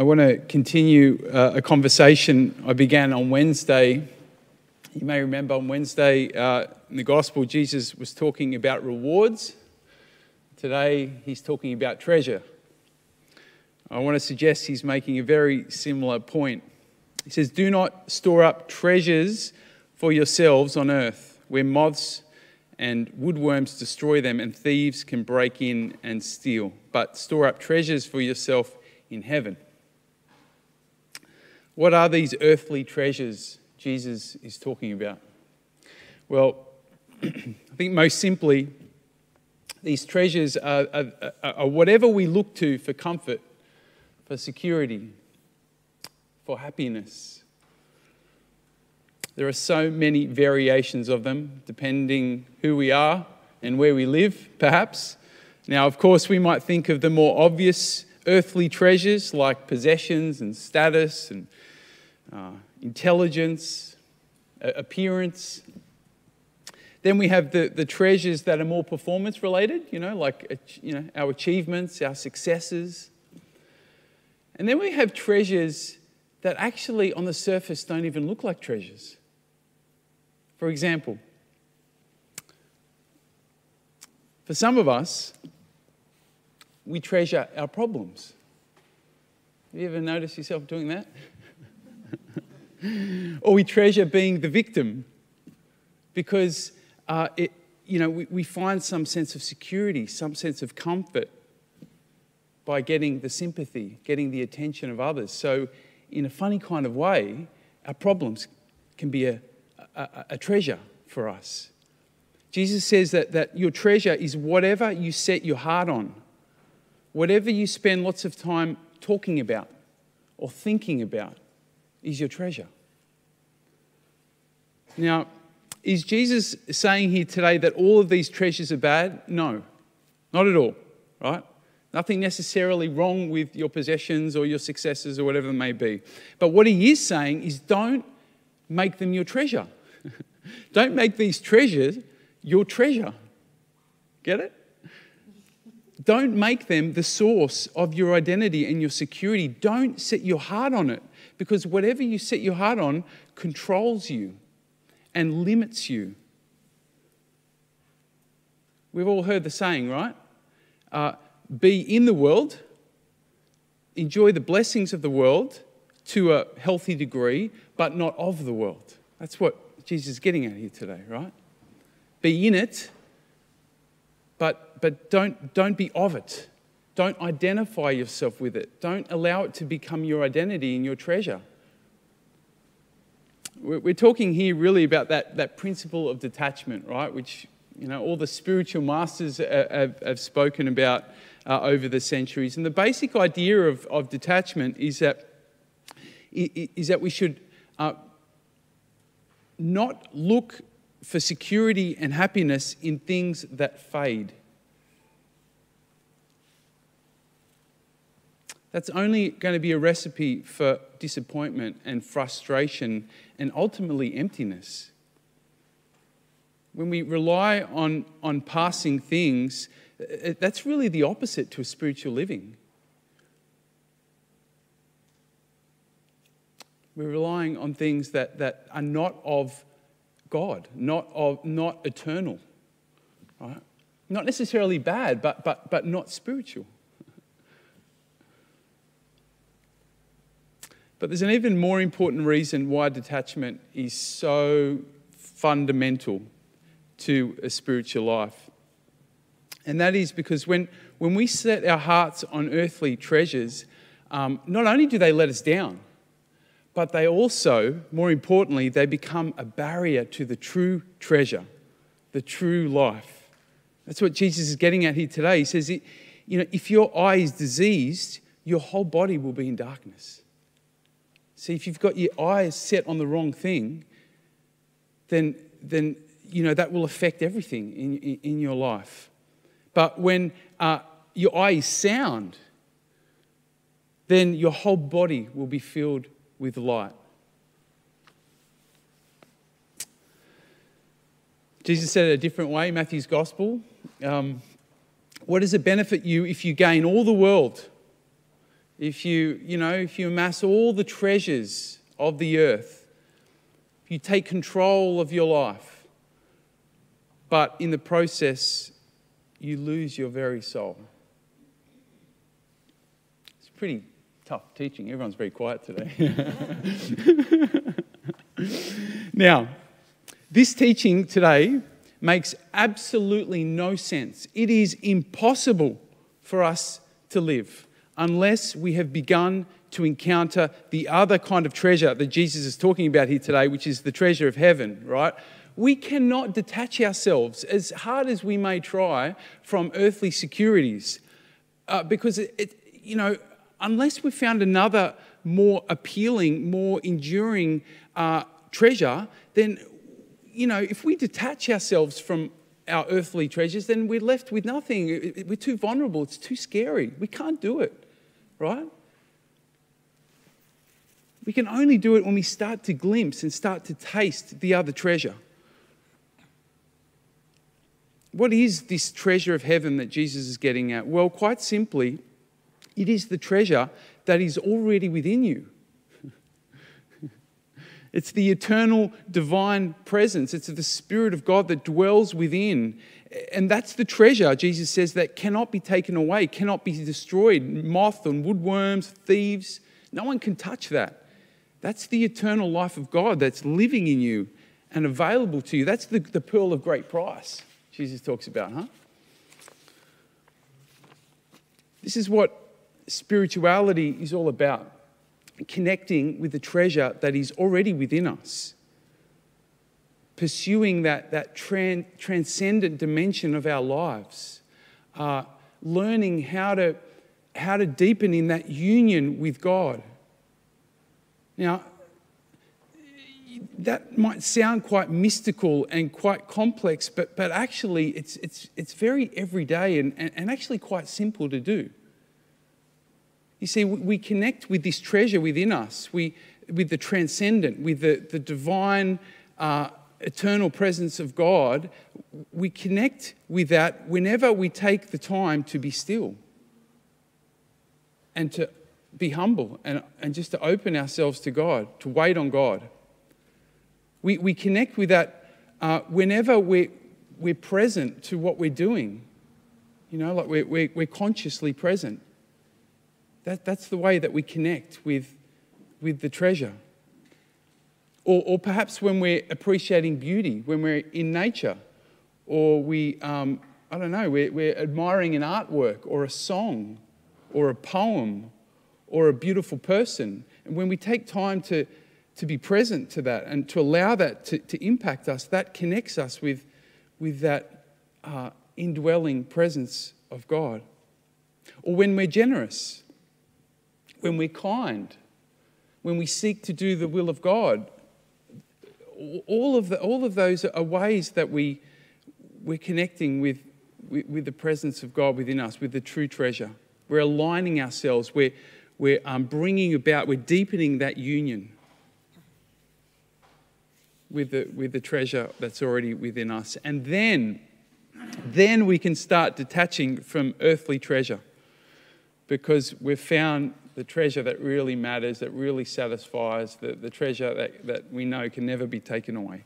I want to continue uh, a conversation I began on Wednesday. You may remember on Wednesday uh, in the Gospel, Jesus was talking about rewards. Today, he's talking about treasure. I want to suggest he's making a very similar point. He says, Do not store up treasures for yourselves on earth, where moths and woodworms destroy them, and thieves can break in and steal. But store up treasures for yourself in heaven. What are these earthly treasures Jesus is talking about? Well, I think most simply, these treasures are, are, are, whatever we look to for comfort, for security, for happiness. There are so many variations of them, depending who we are and where we live, perhaps. Now, of course, we might think of the more obvious earthly treasures like possessions and status and uh, intelligence, appearance. Then we have the, the treasures that are more performance related, you know, like you know, our achievements, our successes. And then we have treasures that actually on the surface don't even look like treasures. For example, for some of us, we treasure our problems. Have you ever noticed yourself doing that? or we treasure being the victim because uh, it, you know, we, we find some sense of security, some sense of comfort by getting the sympathy, getting the attention of others. So, in a funny kind of way, our problems can be a, a, a treasure for us. Jesus says that, that your treasure is whatever you set your heart on, whatever you spend lots of time talking about or thinking about is your treasure. Now, is Jesus saying here today that all of these treasures are bad? No, not at all, right? Nothing necessarily wrong with your possessions or your successes or whatever it may be. But what he is saying is don't make them your treasure. don't make these treasures your treasure. Get it? Don't make them the source of your identity and your security. Don't set your heart on it because whatever you set your heart on controls you and limits you. We've all heard the saying, right? Uh, be in the world, enjoy the blessings of the world to a healthy degree, but not of the world. That's what Jesus is getting at here today, right? Be in it, but, but don't, don't be of it. Don't identify yourself with it. Don't allow it to become your identity and your treasure. We're talking here really about that, that principle of detachment, right? Which, you know, all the spiritual masters have, have spoken about uh, over the centuries. And the basic idea of, of detachment is that, is that we should uh, not look for security and happiness in things that fade. That's only going to be a recipe for disappointment and frustration and ultimately emptiness. When we rely on, on passing things, uh, uh, that's really the opposite to a spiritual living. We're relying on things that, that are not of God, not, of, not eternal, right? Not necessarily bad, but, but, but not spiritual. But there's an even more important reason why detachment is so fundamental to a spiritual life. And that is because when, when we set our hearts on earthly treasures, um, not only do they let us down, but they also, more importantly, they become a barrier to the true treasure, the true life. That's what Jesus is getting at here today. He says, you know, if your eye is diseased, your whole body will be in darkness. See, if you've got your eyes set on the wrong thing, then, then you know, that will affect everything in, in, in your life. But when uh, your eye is sound, then your whole body will be filled with light. Jesus said it a different way, Matthew's gospel. Um, what does it benefit you if you gain all the world if you, you know, if you amass all the treasures of the earth, if you take control of your life, but in the process, you lose your very soul. It's pretty tough teaching. Everyone's very quiet today. now, this teaching today makes absolutely no sense. It is impossible for us to live unless we have begun to encounter the other kind of treasure that Jesus is talking about here today, which is the treasure of heaven, right? We cannot detach ourselves, as hard as we may try, from earthly securities. Uh, because, it, it, you know, unless we've found another more appealing, more enduring uh, treasure, then you know, if we detach ourselves from our earthly treasures, then we're left with nothing. We're too vulnerable. It's too scary. We can't do it, right? We can only do it when we start to glimpse and start to taste the other treasure. What is this treasure of heaven that Jesus is getting at? Well, quite simply, it is the treasure that is already within you. It's the eternal divine presence. It's the Spirit of God that dwells within. And that's the treasure, Jesus says, that cannot be taken away, cannot be destroyed. Moth and woodworms, thieves, no one can touch that. That's the eternal life of God that's living in you and available to you. That's the, the pearl of great price, Jesus talks about, huh? This is what spirituality is all about connecting with the treasure that is already within us, pursuing that, that tran- transcendent dimension of our lives, uh, learning how to, how to deepen in that union with God. Now, that might sound quite mystical and quite complex, but, but actually it's, it's, it's very everyday and, and, and actually quite simple to do. You see, we connect with this treasure within us, we, with the transcendent, with the, the divine, uh, eternal presence of God. We connect with that whenever we take the time to be still and to be humble and, and just to open ourselves to God, to wait on God. We, we connect with that uh, whenever we're, we're present to what we're doing. You know, like we're, we're, we're consciously present. That, that's the way that we connect with, with the treasure. Or, or perhaps when we're appreciating beauty, when we're in nature, or we, um, I don't know, we're, we're admiring an artwork or a song or a poem or a beautiful person. And when we take time to, to be present to that and to allow that to, to impact us, that connects us with, with that uh, indwelling presence of God. Or when we're generous, when we're kind, when we seek to do the will of God. All of, the, all of those are ways that we, we're connecting with, with, with the presence of God within us, with the true treasure. We're aligning ourselves, we're, we're um, bringing about, we're deepening that union with the, with the treasure that's already within us. And then, then we can start detaching from earthly treasure because we've found the treasure that really matters, that really satisfies, the, the treasure that, that we know can never be taken away.